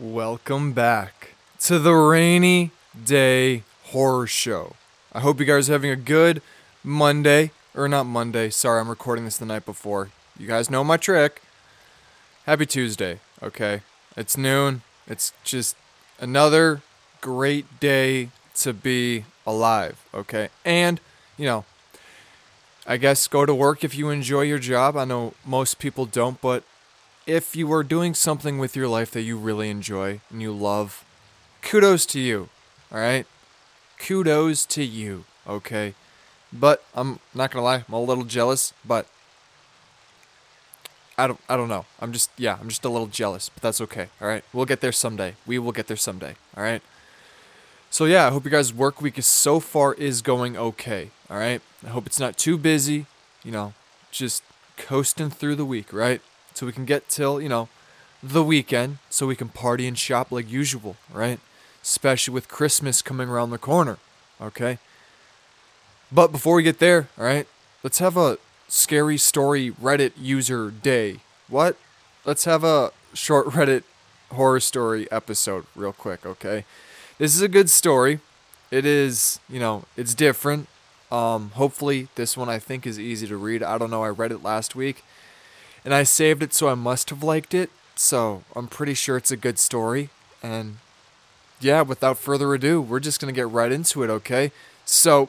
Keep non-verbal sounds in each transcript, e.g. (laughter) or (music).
Welcome back to the Rainy Day Horror Show. I hope you guys are having a good Monday, or not Monday. Sorry, I'm recording this the night before. You guys know my trick. Happy Tuesday, okay? It's noon. It's just another great day to be alive, okay? And, you know, I guess go to work if you enjoy your job. I know most people don't, but if you are doing something with your life that you really enjoy and you love, kudos to you. All right? Kudos to you, okay? But I'm not going to lie, I'm a little jealous, but I don't I don't know. I'm just yeah, I'm just a little jealous, but that's okay. All right? We'll get there someday. We will get there someday. All right? So yeah, I hope your guys' work week is so far is going okay. All right? I hope it's not too busy, you know, just coasting through the week, right? So we can get till, you know, the weekend so we can party and shop like usual, right? Especially with Christmas coming around the corner, okay? But before we get there, all right, let's have a scary story Reddit user day. What? Let's have a short (laughs) Reddit horror story episode real quick, okay? This is a good story. It is, you know, it's different. Um, hopefully, this one I think is easy to read. I don't know. I read it last week and I saved it, so I must have liked it. So I'm pretty sure it's a good story. And yeah, without further ado, we're just going to get right into it, okay? So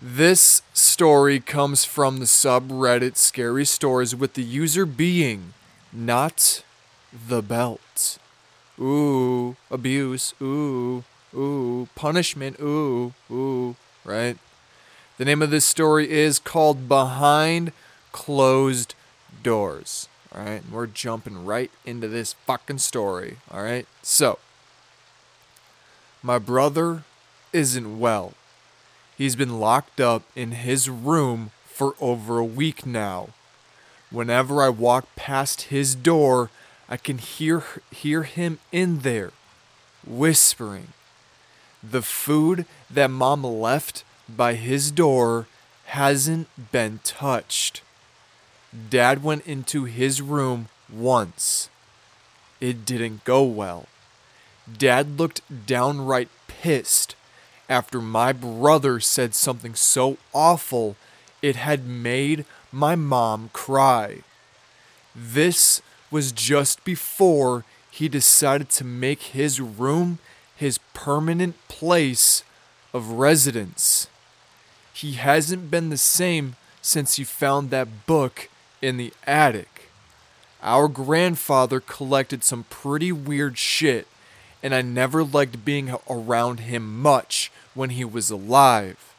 this story comes from the subreddit Scary Stories with the user being not the belt. Ooh, abuse. Ooh, ooh, punishment. Ooh, ooh, right? The name of this story is called Behind Closed doors. All right, we're jumping right into this fucking story. All right, so my brother isn't well. He's been locked up in his room for over a week now. Whenever I walk past his door, I can hear hear him in there whispering. The food that mom left by his door hasn't been touched. Dad went into his room once. It didn't go well. Dad looked downright pissed after my brother said something so awful it had made my mom cry. This was just before he decided to make his room his permanent place of residence. He hasn't been the same since he found that book in the attic. Our grandfather collected some pretty weird shit, and I never liked being around him much when he was alive.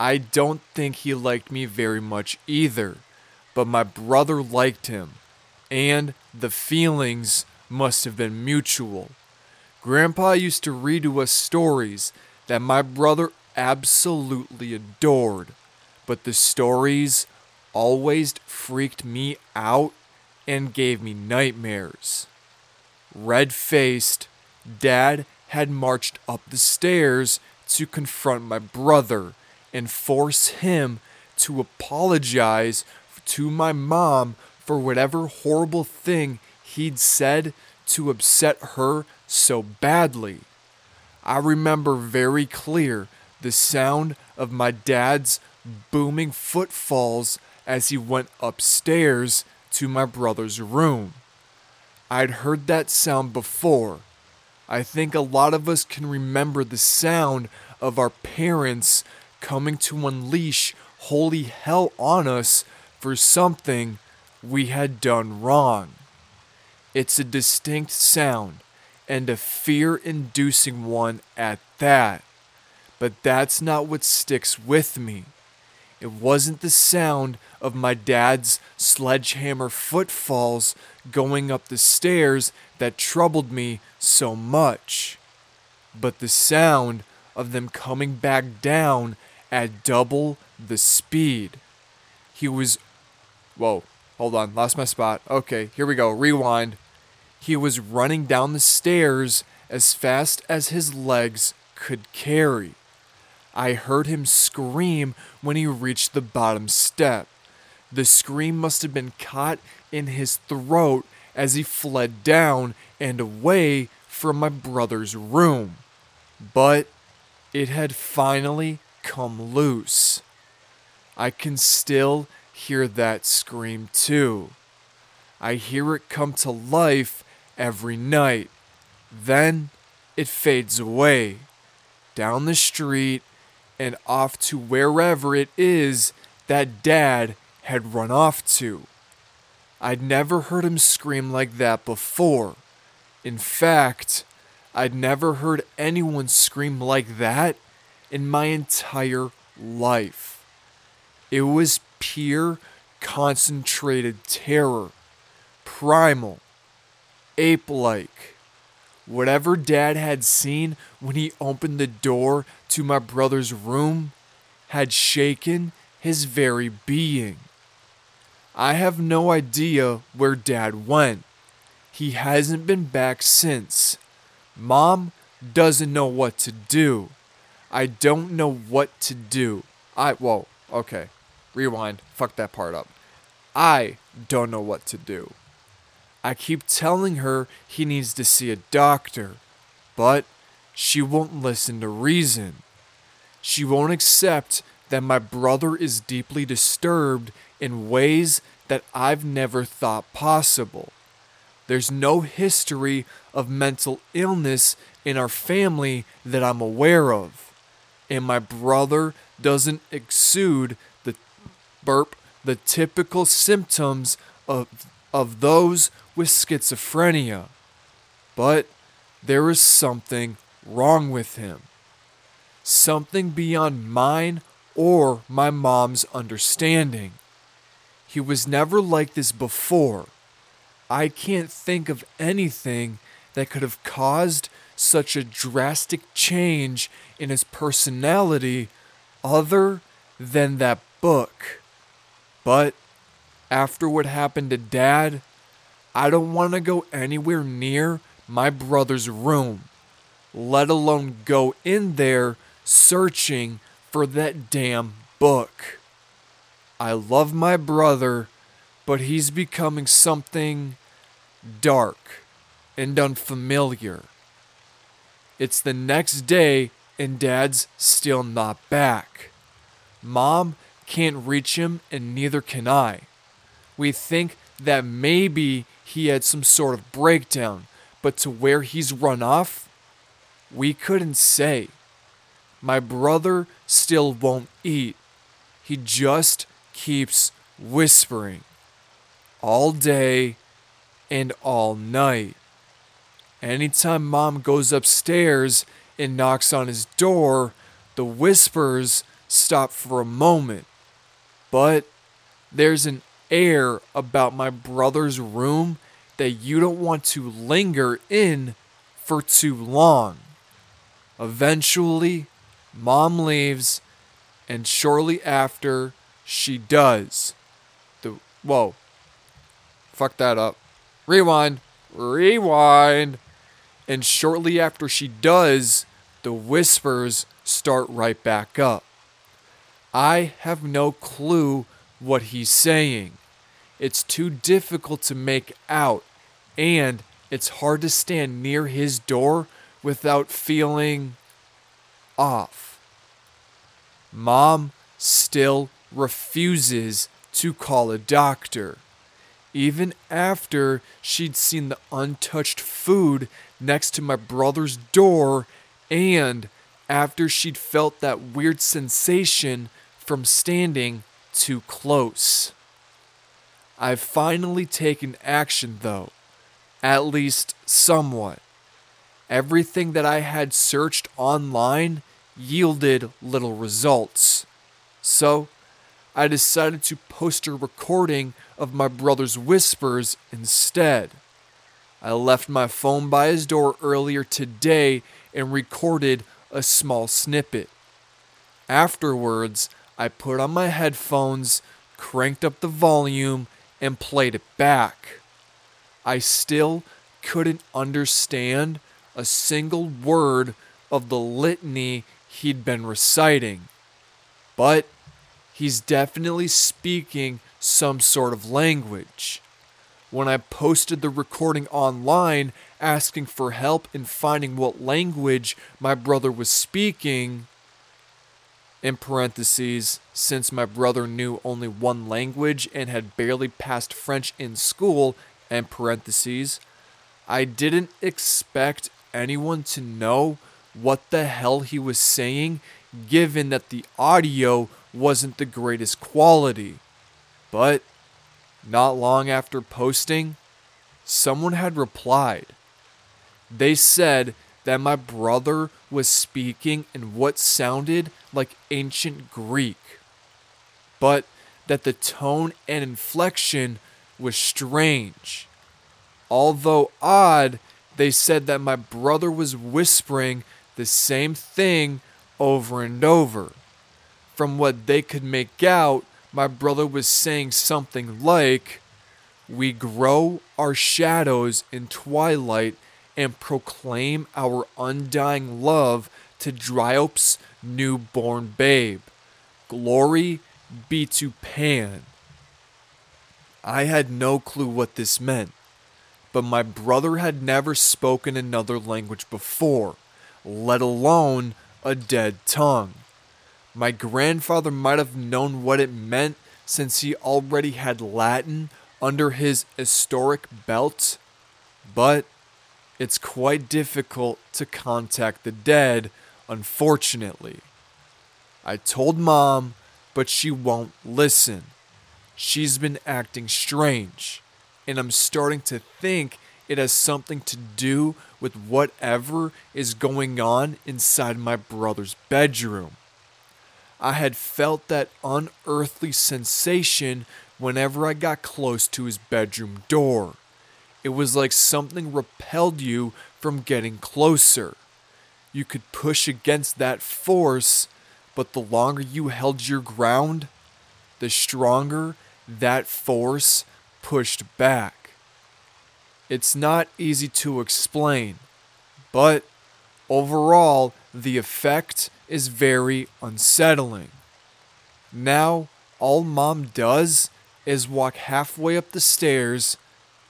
I don't think he liked me very much either, but my brother liked him, and the feelings must have been mutual. Grandpa used to read to us stories that my brother absolutely adored, but the stories always freaked me out and gave me nightmares. Red faced, Dad had marched up the stairs to confront my brother and force him to apologize to my mom for whatever horrible thing he'd said to upset her so badly. I remember very clear the sound of my dad's booming footfalls as he went upstairs to my brother's room. I'd heard that sound before. I think a lot of us can remember the sound of our parents coming to unleash holy hell on us for something we had done wrong. It's a distinct sound and a fear inducing one at that. But that's not what sticks with me. It wasn't the sound of my dad's sledgehammer footfalls going up the stairs that troubled me so much, but the sound of them coming back down at double the speed. He was. Whoa, hold on, lost my spot. Okay, here we go, rewind. He was running down the stairs as fast as his legs could carry. I heard him scream when he reached the bottom step. The scream must have been caught in his throat as he fled down and away from my brother's room. But it had finally come loose. I can still hear that scream too. I hear it come to life every night. Then it fades away down the street and off to wherever it is that dad had run off to. I'd never heard him scream like that before. In fact, I'd never heard anyone scream like that in my entire life. It was pure, concentrated terror, primal, ape like. Whatever Dad had seen when he opened the door to my brother's room had shaken his very being. I have no idea where Dad went. He hasn't been back since. Mom doesn't know what to do. I don't know what to do. I, whoa, okay. Rewind. Fuck that part up. I don't know what to do. I keep telling her he needs to see a doctor, but she won't listen to reason. She won't accept that my brother is deeply disturbed in ways that I've never thought possible. There's no history of mental illness in our family that I'm aware of. And my brother doesn't exude the burp, the typical symptoms of, of those with schizophrenia. But there is something wrong with him. Something beyond mine or my mom's understanding. He was never like this before. I can't think of anything that could have caused such a drastic change in his personality other than that book. But after what happened to Dad, I don't want to go anywhere near my brother's room, let alone go in there searching for that damn book. I love my brother, but he's becoming something dark and unfamiliar. It's the next day, and Dad's still not back. Mom can't reach him, and neither can I. We think that maybe he had some sort of breakdown, but to where he's run off, we couldn't say. My brother still won't eat. He just keeps whispering all day and all night. Anytime mom goes upstairs and knocks on his door, the whispers stop for a moment. But there's an air about my brother's room that you don't want to linger in for too long. Eventually, mom leaves, and shortly after, she does. The whoa. Fuck that up. Rewind. Rewind. And shortly after she does, the whispers start right back up. I have no clue what he's saying. It's too difficult to make out, and it's hard to stand near his door without feeling off. Mom still refuses to call a doctor. Even after she'd seen the untouched food next to my brother's door, and after she'd felt that weird sensation from standing too close. I've finally taken action, though, at least somewhat. Everything that I had searched online yielded little results. So, I decided to post a recording of my brother's whispers instead. I left my phone by his door earlier today and recorded a small snippet. Afterwards, I put on my headphones, cranked up the volume, and played it back. I still couldn't understand a single word of the litany he'd been reciting. But he's definitely speaking some sort of language. when I posted the recording online asking for help in finding what language my brother was speaking. In parentheses, since my brother knew only one language and had barely passed French in school, in parentheses, I didn't expect anyone to know what the hell he was saying, given that the audio wasn't the greatest quality. But not long after posting, someone had replied. They said that my brother was speaking in what sounded like ancient Greek, but that the tone and inflection was strange. Although odd, they said that my brother was whispering the same thing over and over. From what they could make out, my brother was saying something like, We grow our shadows in twilight and proclaim our undying love to Dryope's newborn babe. Glory be to Pan. I had no clue what this meant, but my brother had never spoken another language before, let alone a dead tongue. My grandfather might have known what it meant since he already had Latin under his historic belt, but it's quite difficult to contact the dead, unfortunately. I told mom, but she won't listen. She's been acting strange, and I'm starting to think it has something to do with whatever is going on inside my brother's bedroom. I had felt that unearthly sensation whenever I got close to his bedroom door. It was like something repelled you from getting closer. You could push against that force, but the longer you held your ground, the stronger that force pushed back. It's not easy to explain, but overall, the effect is very unsettling. Now, all mom does is walk halfway up the stairs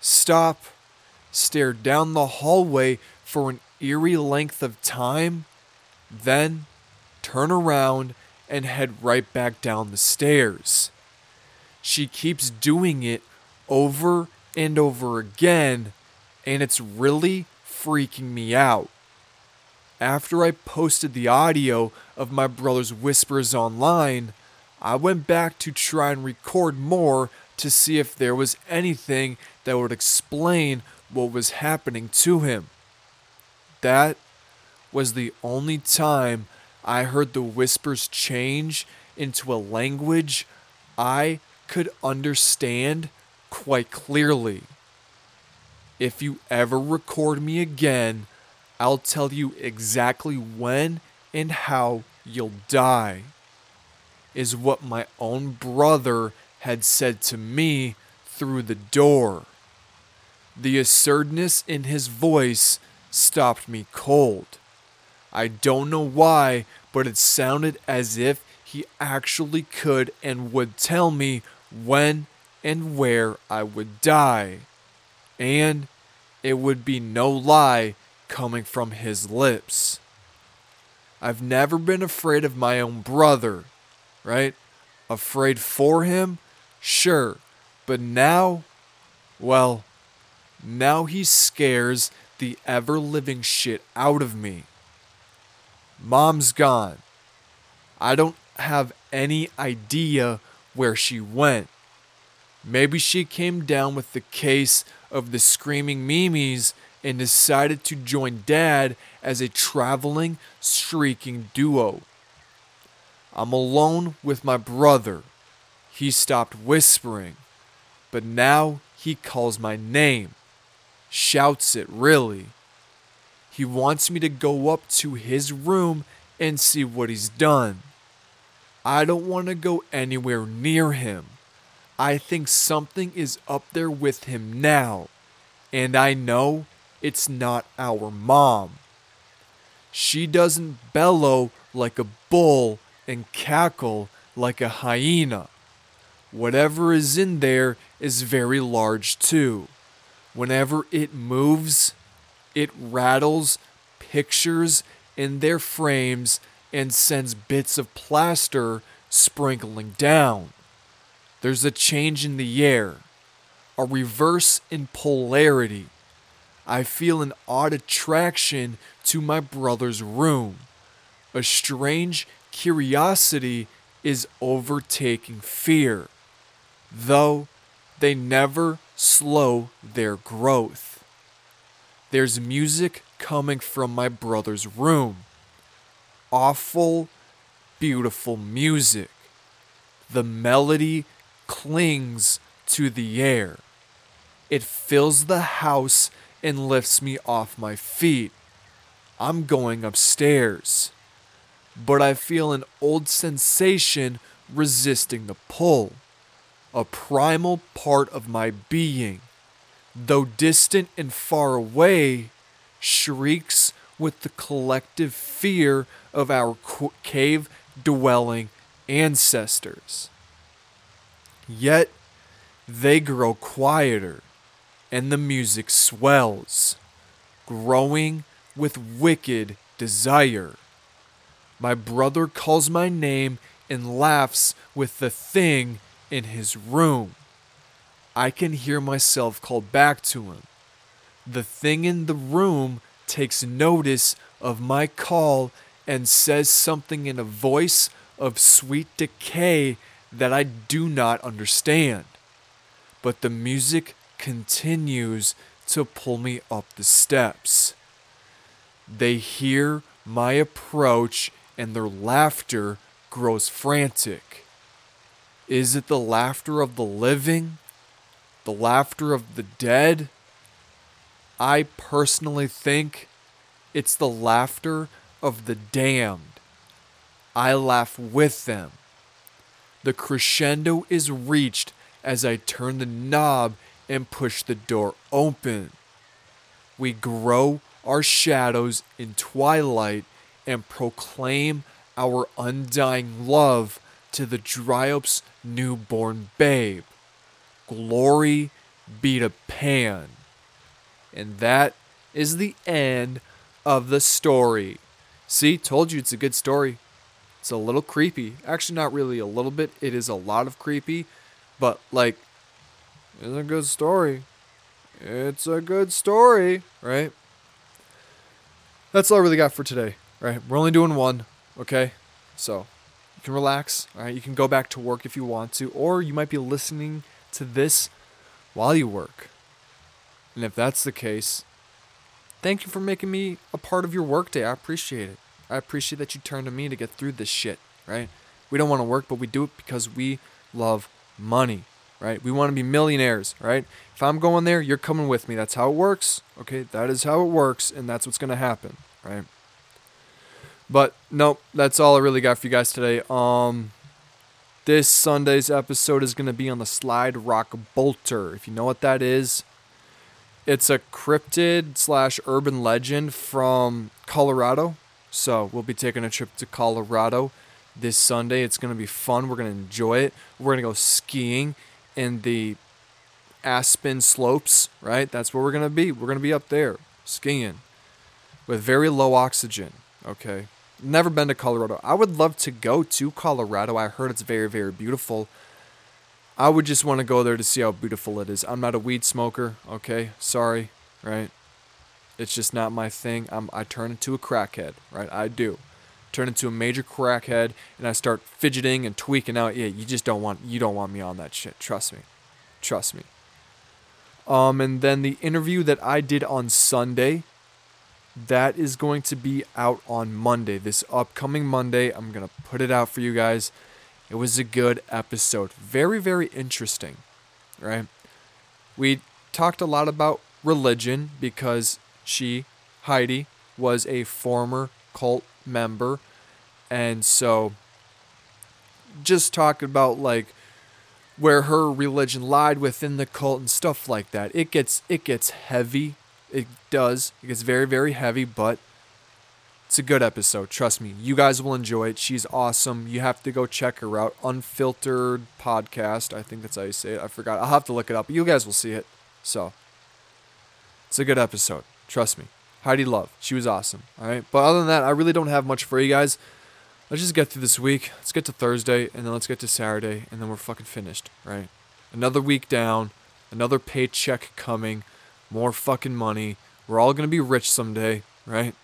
stop, stare down the hallway for an eerie length of time, then turn around and head right back down the stairs. She keeps doing it over and over again, and it's really freaking me out. After I posted the audio of my brother's whispers online, I went back to try and record more to see if there was anything that would explain what was happening to him. That was the only time I heard the whispers change into a language I could understand quite clearly. If you ever record me again, I'll tell you exactly when and how you'll die, is what my own brother had said to me through the door. The assertiveness in his voice stopped me cold. I don't know why, but it sounded as if he actually could and would tell me when and where I would die. And it would be no lie coming from his lips. I've never been afraid of my own brother, right? Afraid for him? Sure, but now, well, now he scares the ever living shit out of me. Mom's gone. I don't have any idea where she went. Maybe she came down with the case of the screaming Mimis and decided to join Dad as a traveling, shrieking duo. I'm alone with my brother. He stopped whispering, but now he calls my name. Shouts it, really. He wants me to go up to his room and see what he's done. I don't want to go anywhere near him. I think something is up there with him now, and I know it's not our mom. She doesn't bellow like a bull and cackle like a hyena. Whatever is in there is very large too. whenever it moves, it rattles pictures in their frames and sends bits of plaster sprinkling down. There's a change in the air, a reverse in polarity. I feel an odd attraction to my brother's room. A strange curiosity is overtaking fear, though they never slow their growth. There's music coming from my brother's room. Awful, beautiful music. The melody clings to the air. It fills the house and lifts me off my feet. I'm going upstairs. But I feel an old sensation resisting the pull. A primal part of my being, though distant and far away, shrieks with the collective fear of our cave dwelling ancestors. Yet they grow quieter, and the music swells, growing with wicked desire. My brother calls my name and laughs with the thing in his room. I can hear myself call back to him. The thing in the room takes notice of my call and says something in a voice of sweet decay that I do not understand. But the music continues to pull me up the steps. They hear my approach and their laughter grows frantic. Is it the laughter of the living? The laughter of the dead? I personally think it's the laughter of the damned. I laugh with them. The crescendo is reached as I turn the knob and push the door open. We grow our shadows in twilight and proclaim our undying love to the Dryop's newborn babe. Glory be to Pan. And that is the end of the story. See, told you it's a good story. It's a little creepy. Actually, not really a little bit. It is a lot of creepy, but like, it's a good story. It's a good story, right? That's all I really got for today, right? We're only doing one, okay? So you can relax, all right? You can go back to work if you want to, or you might be listening to this while you work. And if that's the case, thank you for making me a part of your workday. I appreciate it. I appreciate that you turn to me to get through this shit, right? We don't want to work, but we do it because we love money, right? We want to be millionaires, right? If I'm going there, you're coming with me. That's how it works. Okay, that is how it works, and that's what's going to happen, right? But nope, that's all I really got for you guys today. Um, this Sunday's episode is going to be on the Slide Rock Bolter. If you know what that is, it's a cryptid slash urban legend from Colorado. So we'll be taking a trip to Colorado this Sunday. It's going to be fun. We're going to enjoy it. We're going to go skiing in the Aspen slopes, right? That's where we're going to be. We're going to be up there skiing with very low oxygen, okay? Never been to Colorado. I would love to go to Colorado. I heard it's very, very beautiful. I would just want to go there to see how beautiful it is. I'm not a weed smoker, okay? Sorry, right? It's just not my thing. I'm, I turn into a crackhead, right? I do. Turn into a major crackhead and I start fidgeting and tweaking out. Yeah, you just don't want you don't want me on that shit. Trust me. Trust me. Um and then the interview that I did on Sunday that is going to be out on Monday. This upcoming Monday, I'm going to put it out for you guys. It was a good episode. Very, very interesting, right? We talked a lot about religion because she, Heidi, was a former cult member. And so just talking about like where her religion lied within the cult and stuff like that. It gets it gets heavy. It does. It gets very very heavy, but it's a good episode. Trust me. You guys will enjoy it. She's awesome. You have to go check her out. Unfiltered podcast. I think that's how you say it. I forgot. I'll have to look it up. You guys will see it. So It's a good episode. Trust me. Heidi Love. She was awesome. All right. But other than that, I really don't have much for you guys. Let's just get through this week. Let's get to Thursday, and then let's get to Saturday, and then we're fucking finished, right? Another week down, another paycheck coming, more fucking money. We're all gonna be rich someday, right?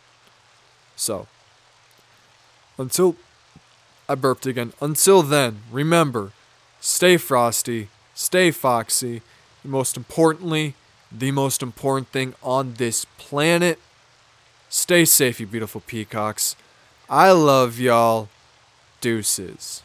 So, until I burped again. Until then, remember, stay frosty, stay foxy, and most importantly, the most important thing on this planet, stay safe, you beautiful peacocks. I love y'all. Deuces.